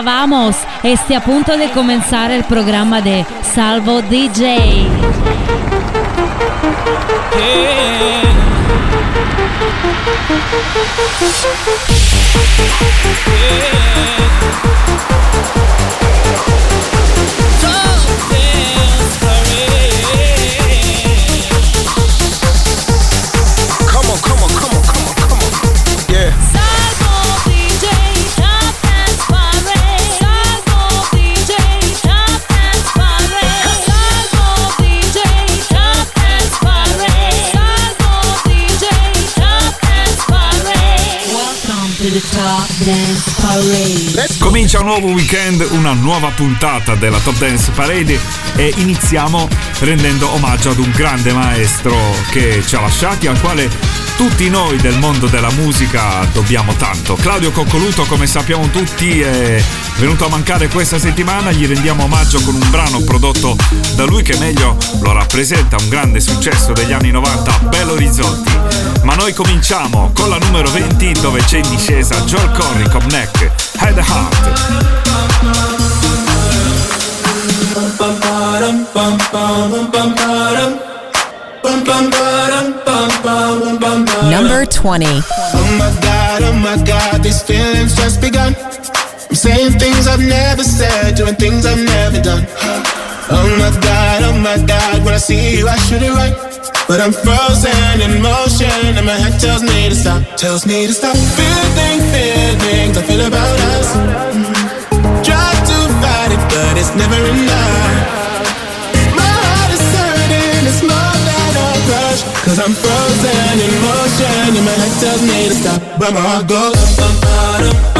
Hola, vamos. Este a punto de comenzar el programa de Salvo DJ. Comincia un nuovo weekend, una nuova puntata della Top Dance Parade e iniziamo rendendo omaggio ad un grande maestro che ci ha lasciati, al quale tutti noi del mondo della musica dobbiamo tanto. Claudio Coccoluto, come sappiamo tutti, è venuto a mancare questa settimana, gli rendiamo omaggio con un brano prodotto da lui che meglio lo rappresenta, un grande successo degli anni 90, Bello Rizzolti. Ma noi cominciamo con la numero 20 dove c'è in discesa Joel Corry con Neck, Head Heart. Number 20. Oh my god, oh my god, these feelings just begun. I'm saying things I've never said, doing things I've never done. Oh my god, oh my god, when I see you, I should it right. But I'm frozen in motion, and my head tells me to stop, tells me to stop. Feeling feelings I feel about us. Try to fight it, but it's never enough. My heart is hurting, it's more than a crush. Cause I'm frozen in motion, and my head tells me to stop, but my heart goes. Bum, bum, bum,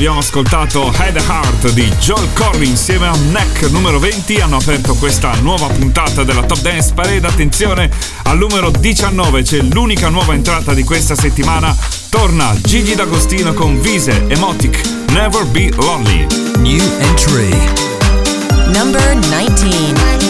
abbiamo ascoltato Head Heart di Joel Corry insieme a Neck numero 20 hanno aperto questa nuova puntata della Top Dance Parade attenzione al numero 19 c'è l'unica nuova entrata di questa settimana torna Gigi D'Agostino con Vise Emotic Never Be Lonely New entry. Number 19.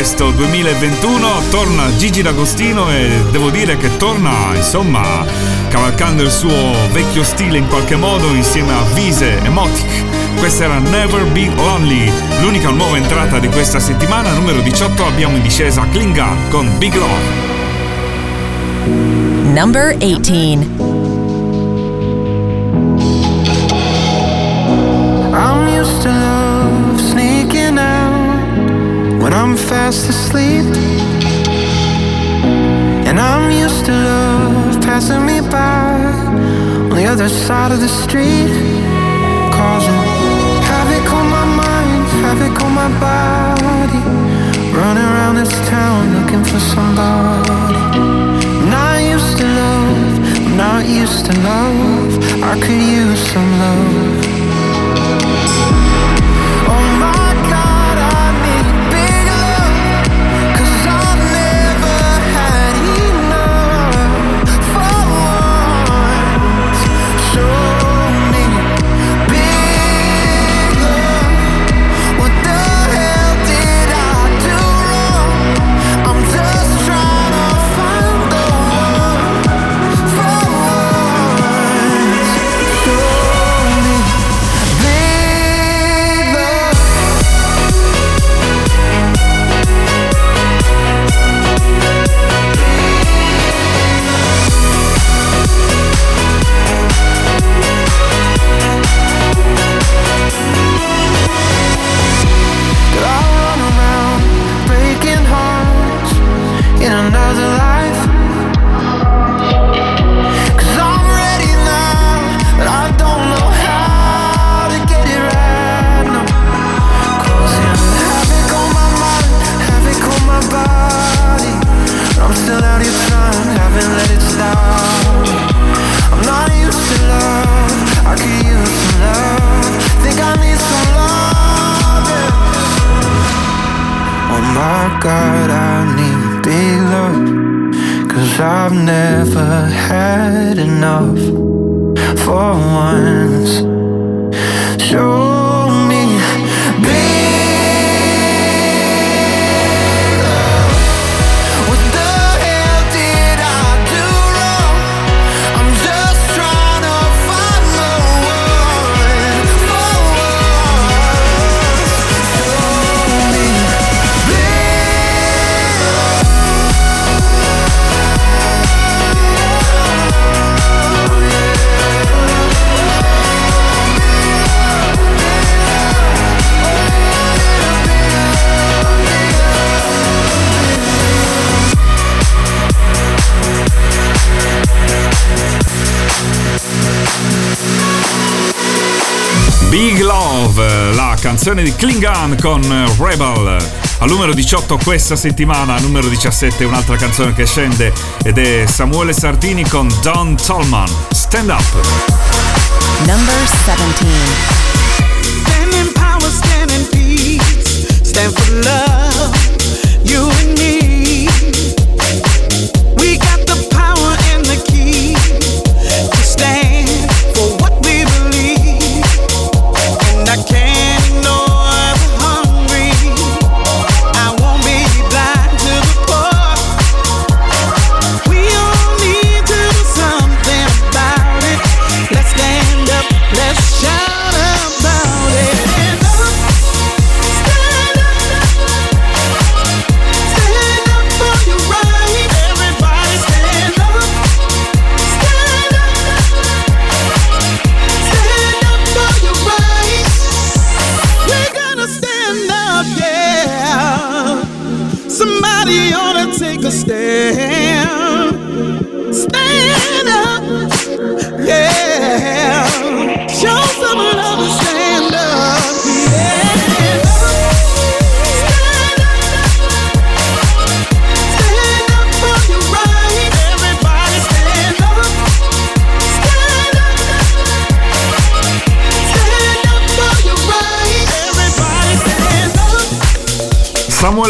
questo 2021. Torna Gigi D'Agostino e devo dire che torna, insomma, cavalcando il suo vecchio stile in qualche modo insieme a Vise e Motic. Questa era Never Be Lonely, l'unica nuova entrata di questa settimana, numero 18 abbiamo in discesa Klingon con Big Love. Number 18. I'm used to love when I'm fast asleep. And I'm used to love passing me by on the other side of the street. Causing havoc on my mind, havoc on my body. Running around this town looking for somebody. Not used to love, not used to love. I could use some love. Canzone di Klingon con Rebel. Al numero 18 questa settimana, al numero 17 un'altra canzone che scende ed è Samuele Sartini con Don Tolman. Stand Up. Number 17. Stand in power, stand in peace, stand for love, you and me.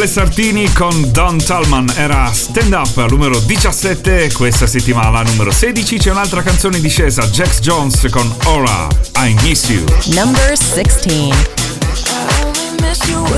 Samuele Sartini con Don Talman. Era Stand Up numero 17 questa settimana numero 16 c'è un'altra canzone in discesa Jax Jones con Ora I Miss You. Number 16 I only miss you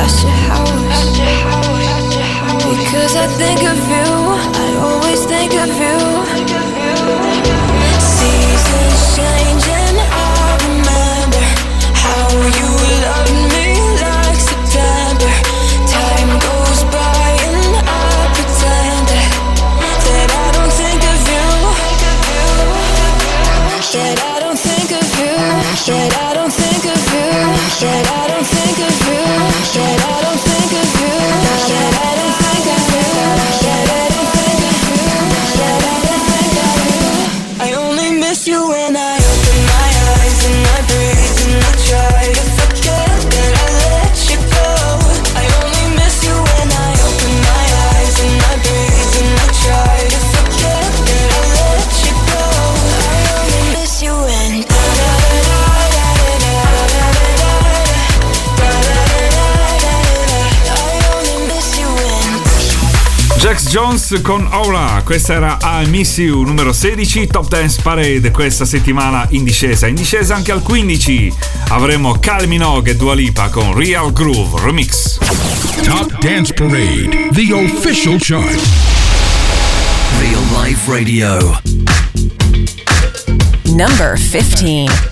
your house. Because I think of you, I always think of you. Jones con Aura, questa era I Miss You numero 16, Top Dance Parade questa settimana in discesa, in discesa anche al 15 avremo Kylie Minogue e Dua Lipa con Real Groove Remix. Top Dance Parade, the official chart. Real Life Radio. Number 15.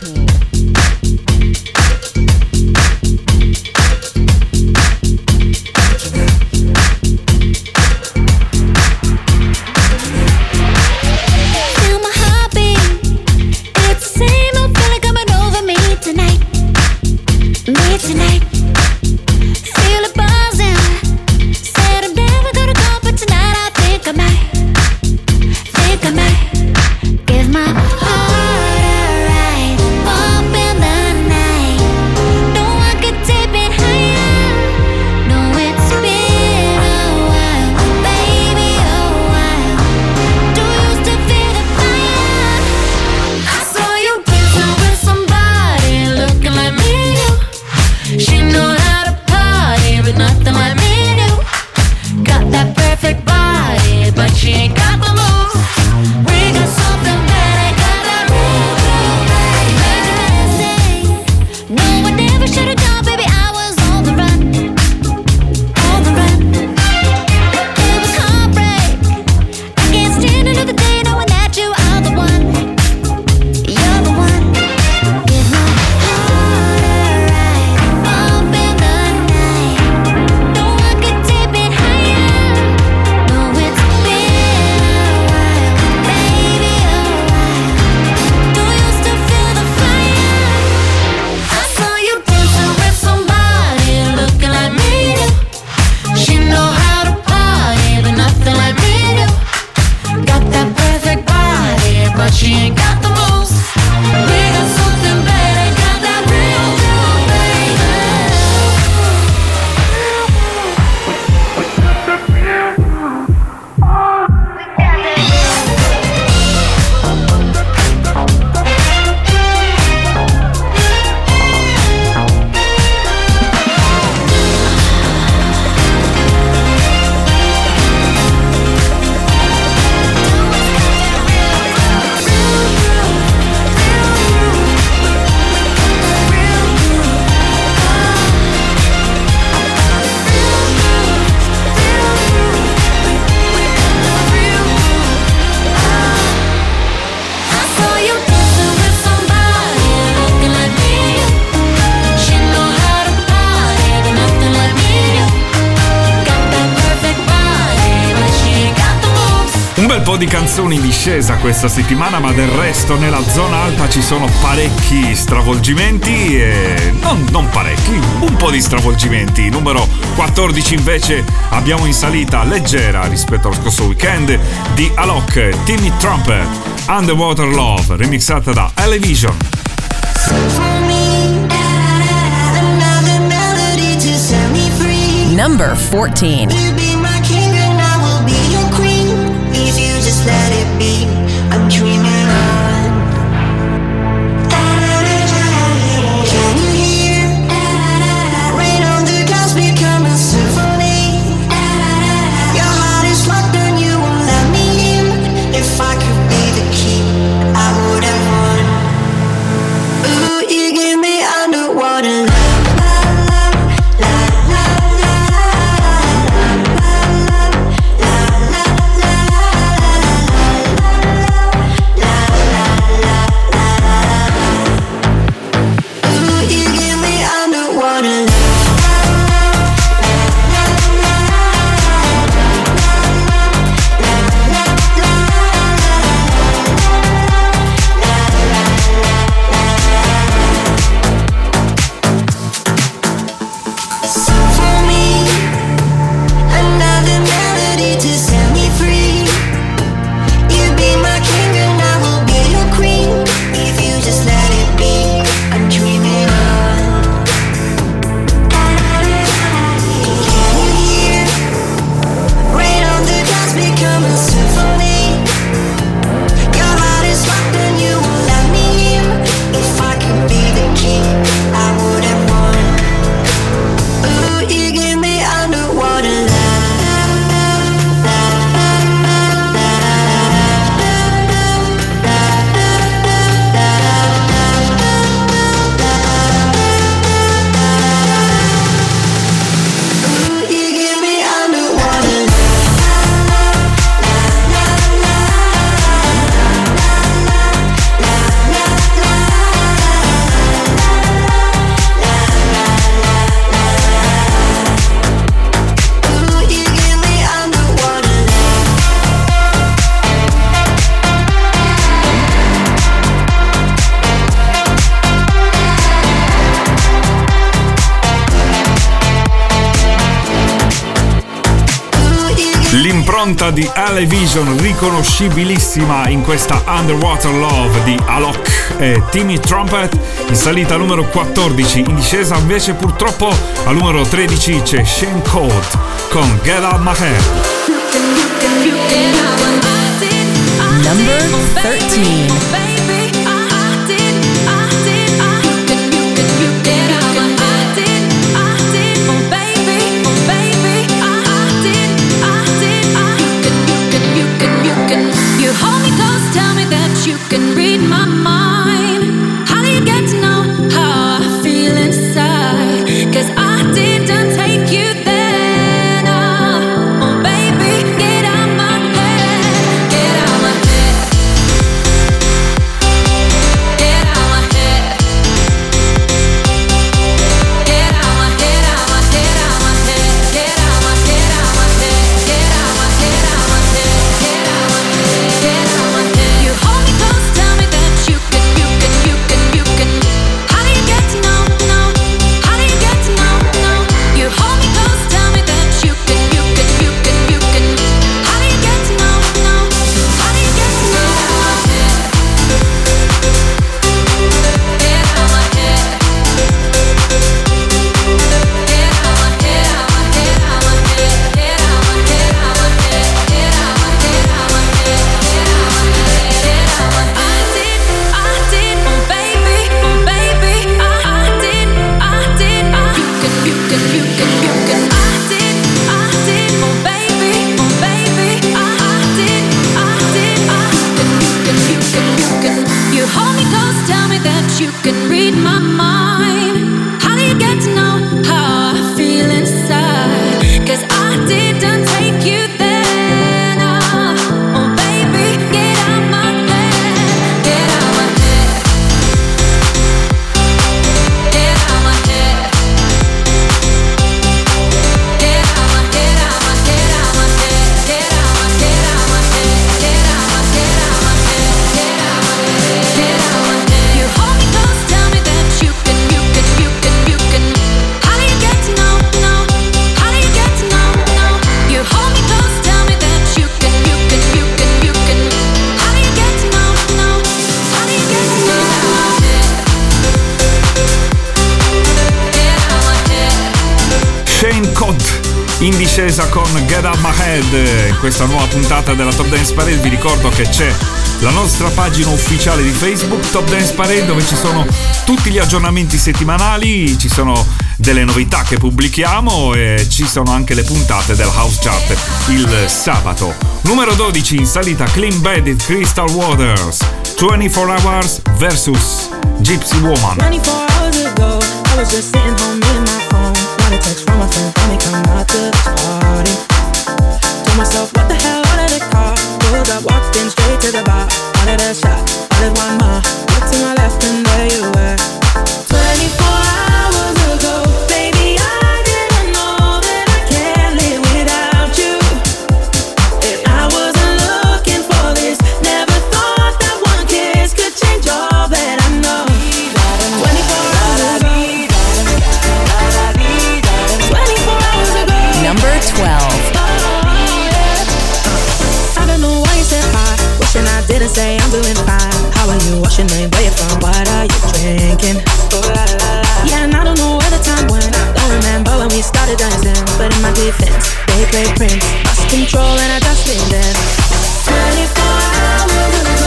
Di canzoni in discesa questa settimana, ma del resto nella zona alta ci sono parecchi stravolgimenti e non, non parecchi, un po' di stravolgimenti. Numero 14 invece abbiamo in salita leggera rispetto allo scorso weekend di Alok, Timmy Trumpet, Underwater Love, remixata da Elevision. Number 14. L'impronta di Vision riconoscibilissima in questa Underwater Love di Alok e Timmy Trumpet in salita al numero 14, in discesa invece purtroppo al numero 13 c'è Shane Colt con Get Out My Head. Number 13. Discesa con Get Up My Head. In questa nuova puntata della Top Dance Parade vi ricordo che c'è la nostra pagina ufficiale di Facebook Top Dance Parade dove ci sono tutti gli aggiornamenti settimanali, ci sono delle novità che pubblichiamo e ci sono anche le puntate del House Chart il sabato. Numero 12 in salita Clean Bandit Crystal Waters 24 Hours vs Gypsy Woman. 24 hours ago, I was just sitting home text from my friend, tell me come out to the party. Told myself, what the hell, out of the car. Pulled up, walked in straight to the bar. Wanted a shot, wanted one more. Looked to my left and there you were. 24 say I'm doing fine. How are you? What's your name? Where you from? What are you drinking? Yeah, and I don't know where the time went. Don't remember when we started dancing. But in my defense, they played Prince. Lost control and I just leaned in. 24 hours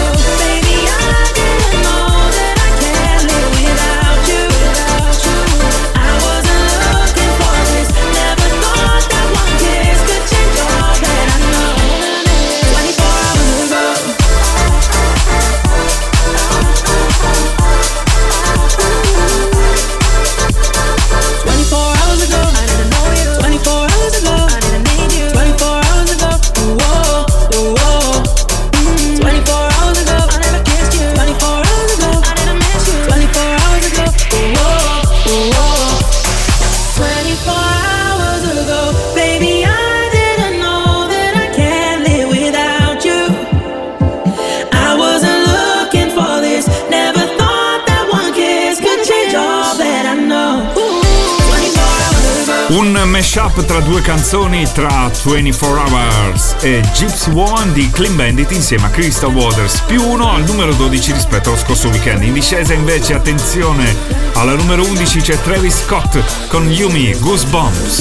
mashup tra due canzoni tra 24 Hours e Gypsy Woman di Clean Bandit insieme a Crystal Waters, più uno al numero 12 rispetto allo scorso weekend. In discesa invece, attenzione, alla numero 11 c'è Travis Scott con Yumi Goosebumps.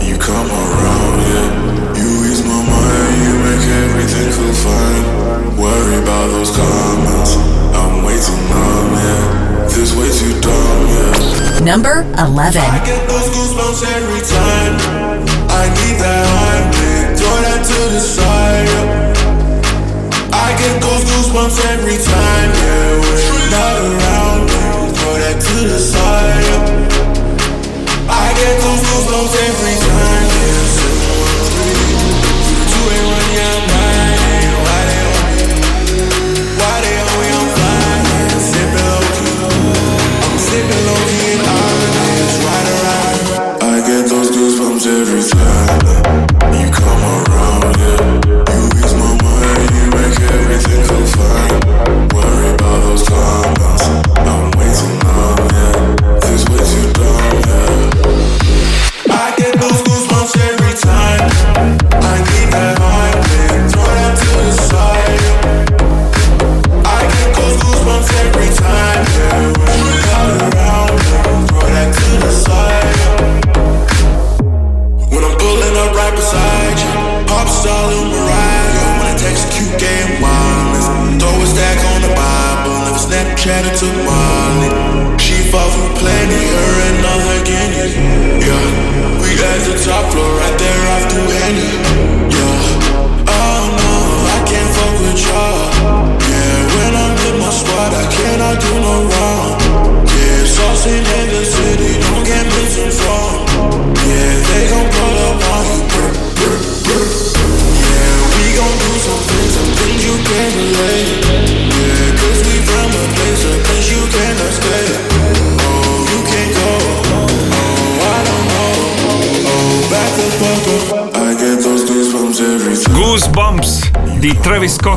You come around, yeah. You ease my mind, you make everything feel fine. Worry about those comments. I'm way too yeah. This way too dumb, yeah. Number 11. I get those goosebumps every time. I need that throw that to the side. I get those goosebumps every time,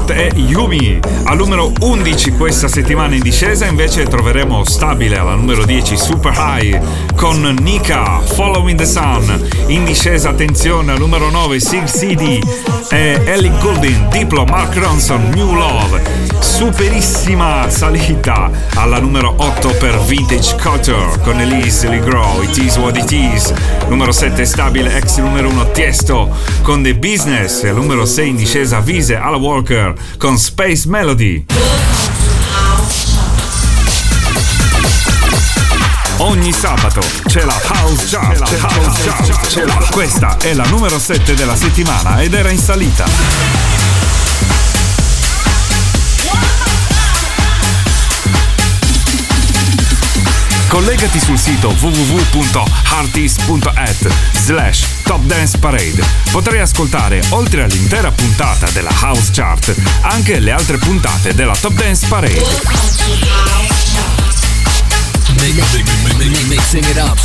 Scott e Yumi. Al numero 11 questa settimana in discesa invece troveremo stabile alla numero 10 Super High con Nika, Following the Sun. In discesa attenzione al numero 9 Sig CD e Ellie Goulding, Diplo, Mark Ronson, New Love. Superissima salita alla numero 8 per Vintage Cutter con Elise Grow, It Is What It Is. Numero 7 stabile, ex numero 1 Tiesto con The Business. Numero 6 in discesa Vise alla Walker con Space Melody. Ogni sabato c'è la House Chart, c'è la House Chart, c'è la- Questa è la numero 7 della settimana ed era in salita. Collegati sul sito www.artist.at slash Top Dance Parade. Potrai ascoltare, oltre all'intera puntata della House Chart, anche le altre puntate della Top Dance Parade. Mixing it up.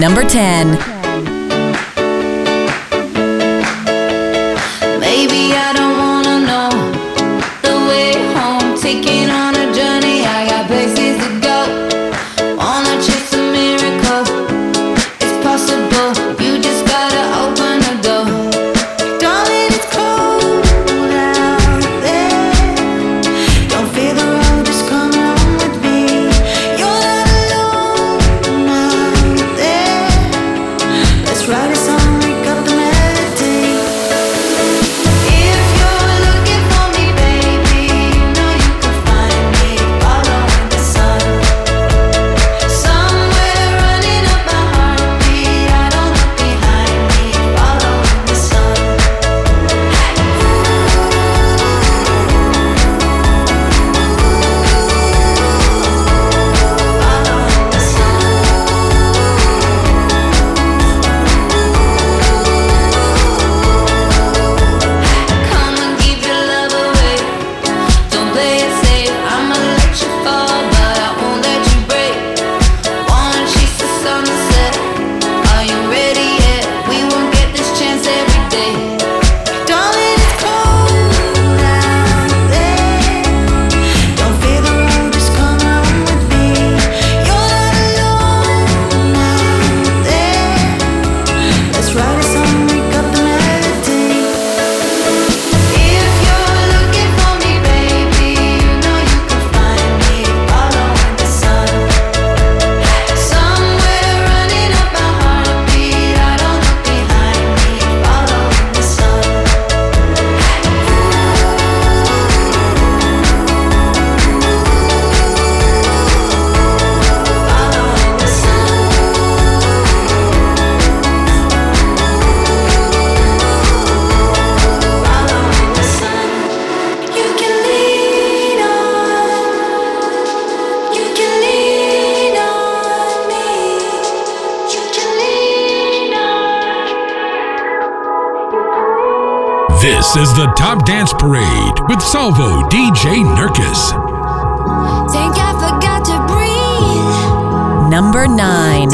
Number 10. This is the Top Dance Parade with Salvo DJ Nurkis. Think I forgot to breathe. Number 9.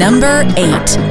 Number 8.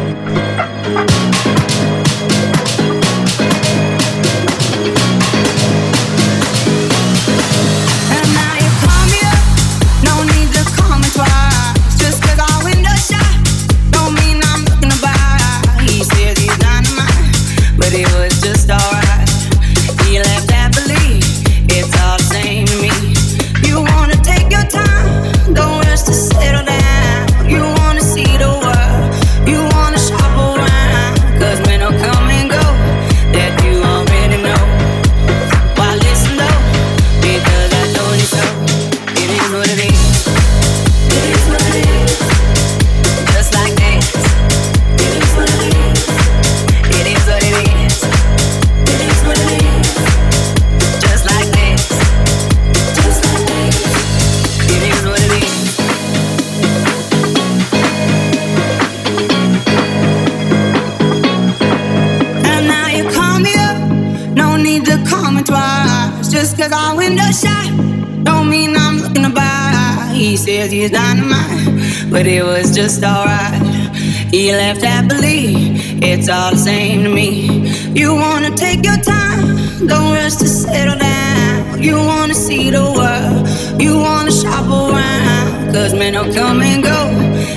You left happily, it's all the same to me. You wanna take your time, don't rush to settle down. You wanna see the world, you wanna shop around. Cause men don't come and go,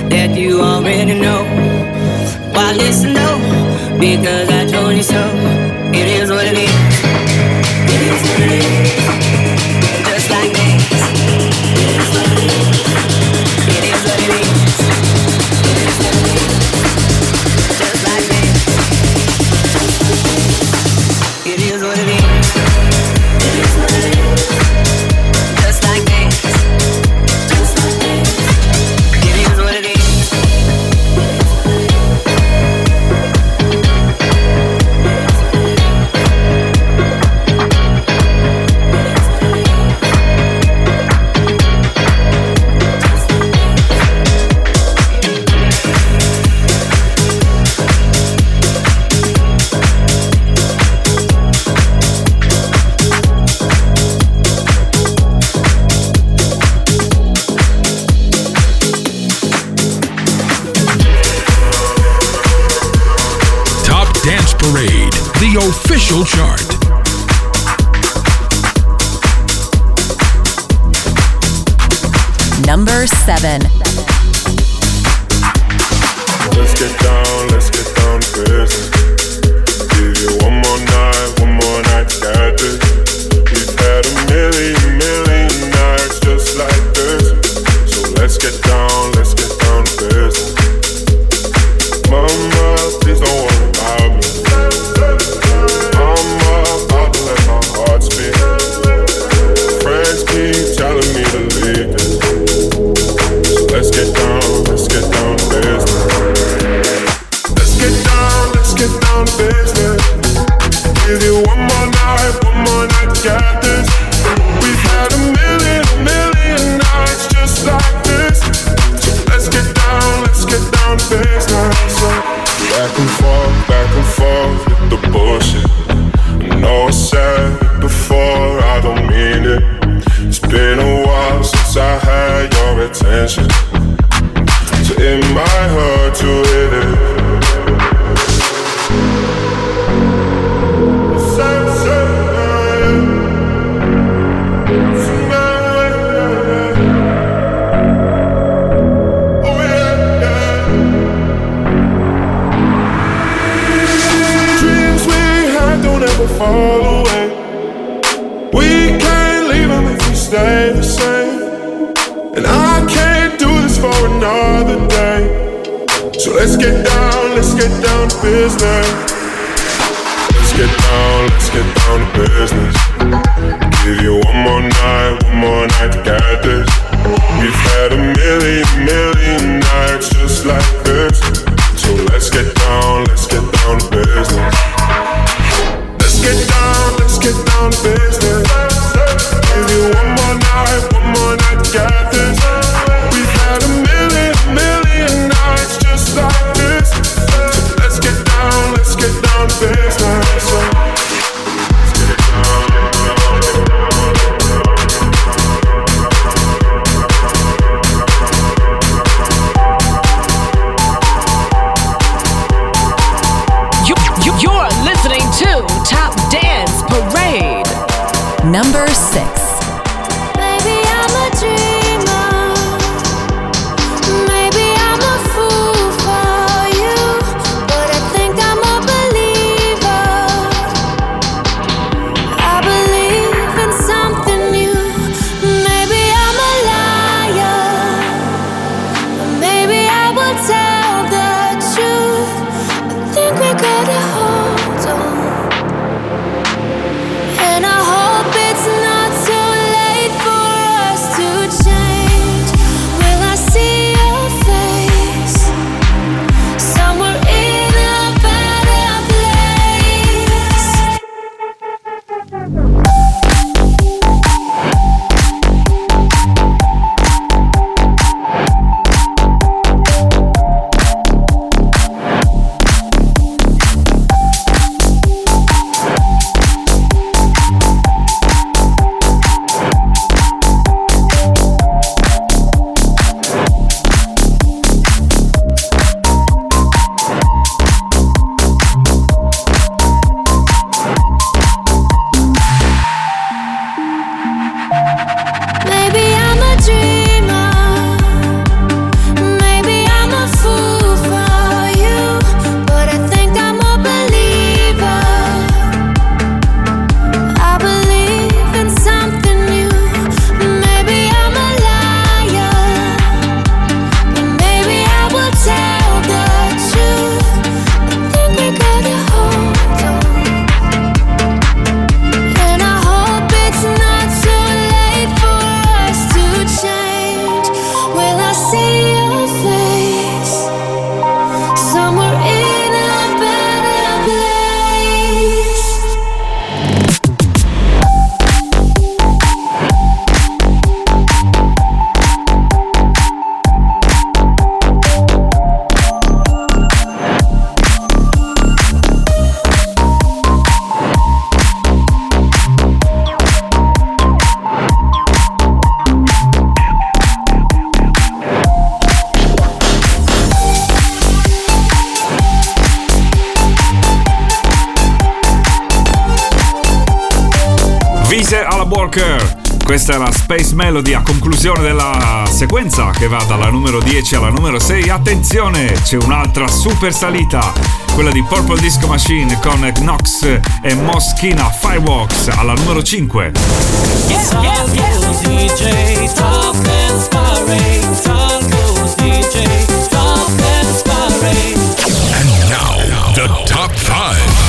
that you already know. Why listen though? Because I told you so. official chart. Number 7. Let's get down. baby. number Space Melody a conclusione della sequenza che va dalla numero 10 alla numero 6. Attenzione, c'è un'altra super salita, quella di Purple Disco Machine con Knox e Moschina Fireworks alla numero 5. Yeah, yeah, yeah. And now, the top 5.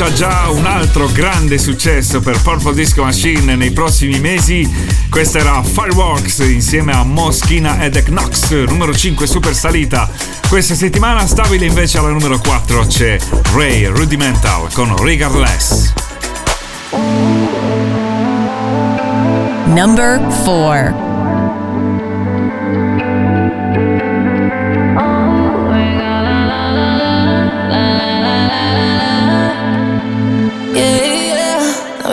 Si preannuncia già un altro grande successo per Purple Disco Machine nei prossimi mesi. Questa era Fireworks insieme a Moschina ed Eknox, numero 5 super salita. Questa settimana stabile invece alla numero 4 c'è Ray Rudimental con Regardless. Number 4.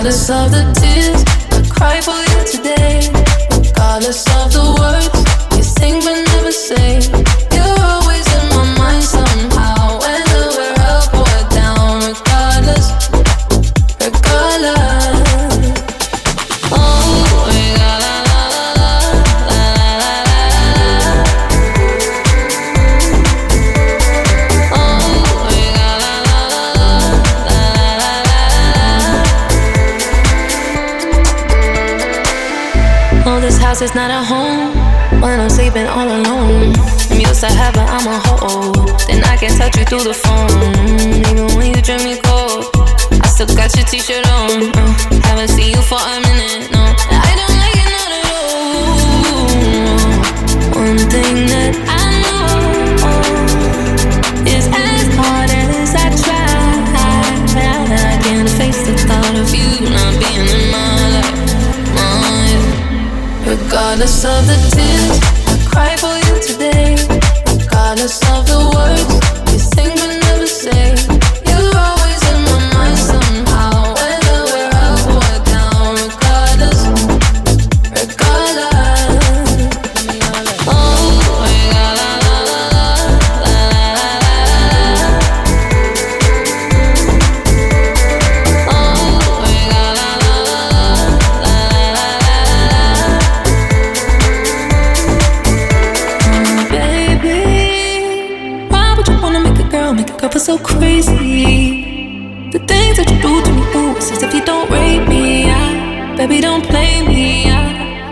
Regardless of the tears I cry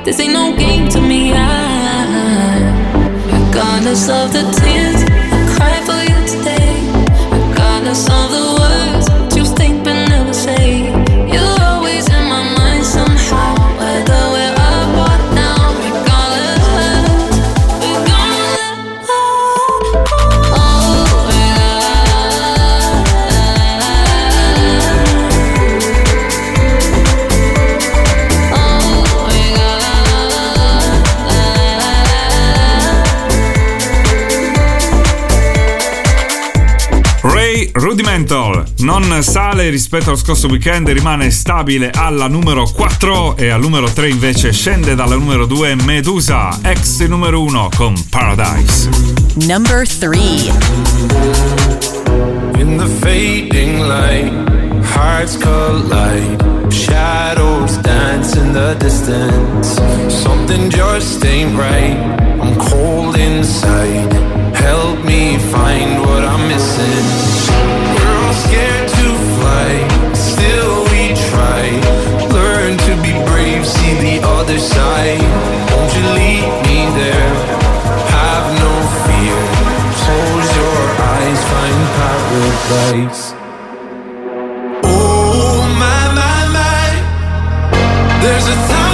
this ain't no game to me. I, regardless of the tears sale rispetto allo scorso weekend, rimane stabile alla numero 4 e al numero 3 invece scende dalla numero 2 Medusa, ex numero 1 con Paradise. Number 3. In the fading light, hearts collide. Shadows dance in the distance. Something just ain't right. I'm cold inside. Help me find what I'm missing. We're all scared still we try. Learn to be brave, see the other side. Won't you lead me there? Have no fear. Close your eyes, find paradise. Oh my my my, there's a thousand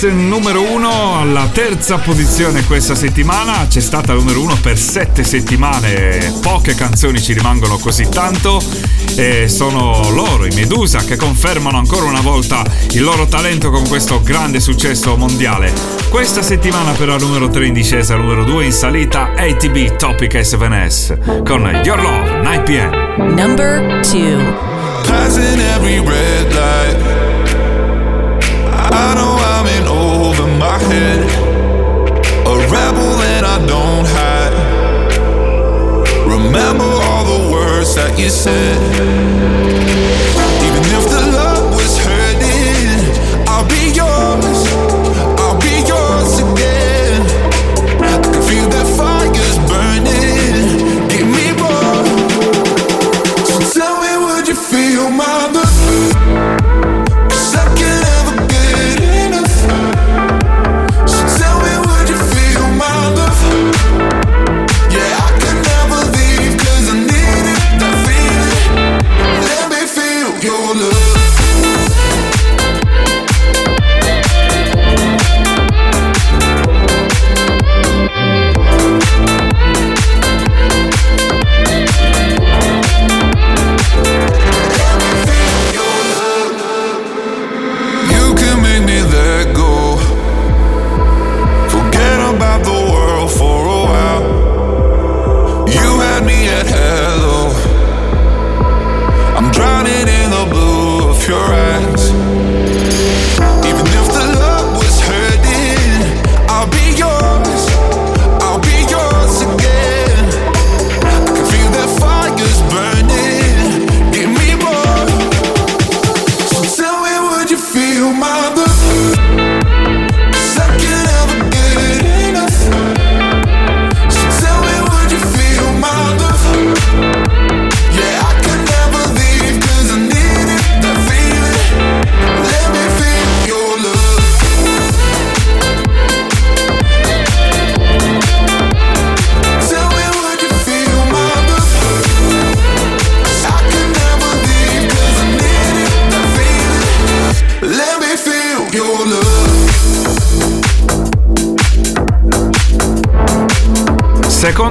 Numero 1 alla terza posizione questa settimana. C'è stata numero 1 per sette settimane. Poche canzoni ci rimangono così tanto. E sono loro, i Medusa, che confermano ancora una volta il loro talento con questo grande successo mondiale. Questa settimana però numero 3 in discesa, numero 2 in salita, ATB Topic SVNS con Your Love 9pm. Number 2. Passing every red light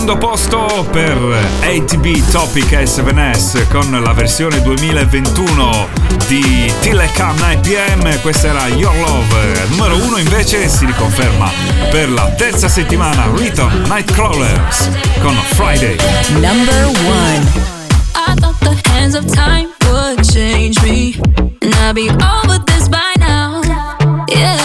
secondo posto per ATB Topic S7S con la versione 2021 di Telecam 9PM, questa era Your Love. Numero 1 invece si riconferma per la terza settimana Return Nightcrawlers con Friday. Number 1 I thought the hands of time would change me and I'd be over this by now. Yeah.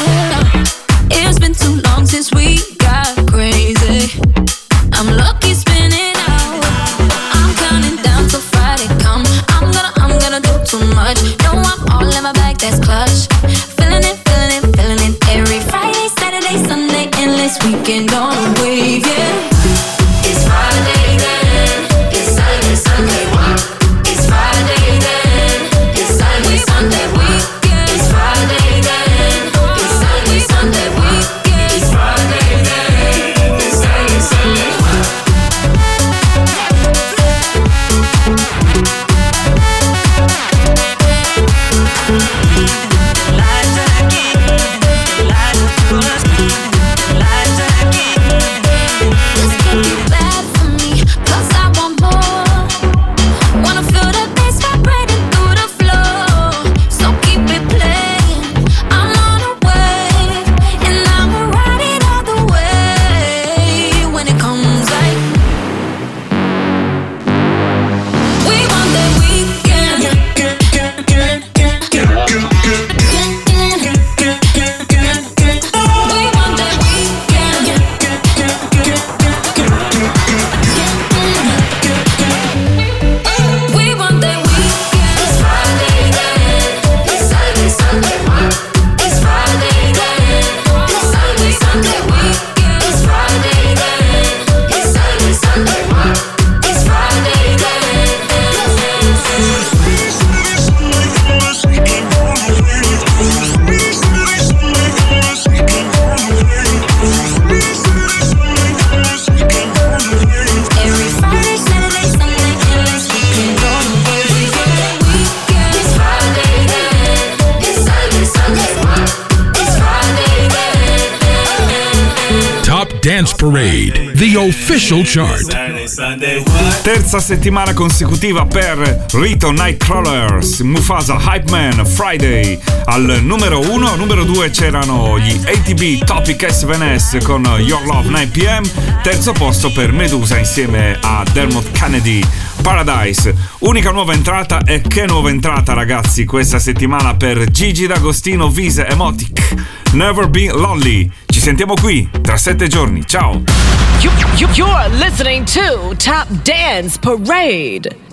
Official chart. Terza settimana consecutiva per Rito Nightcrawlers, Mufasa Hype Man, Friday. Al numero 1, numero 2 c'erano gli ATB Topic S7S con Your Love 9pm. Terzo posto per Medusa insieme a Dermot Kennedy. Paradise, unica nuova entrata e che nuova entrata ragazzi questa settimana per Gigi D'Agostino, Vise Emotic, Never Be Lonely. Ci sentiamo qui tra sette giorni, ciao! You, you, you're listening to Top Dance Parade.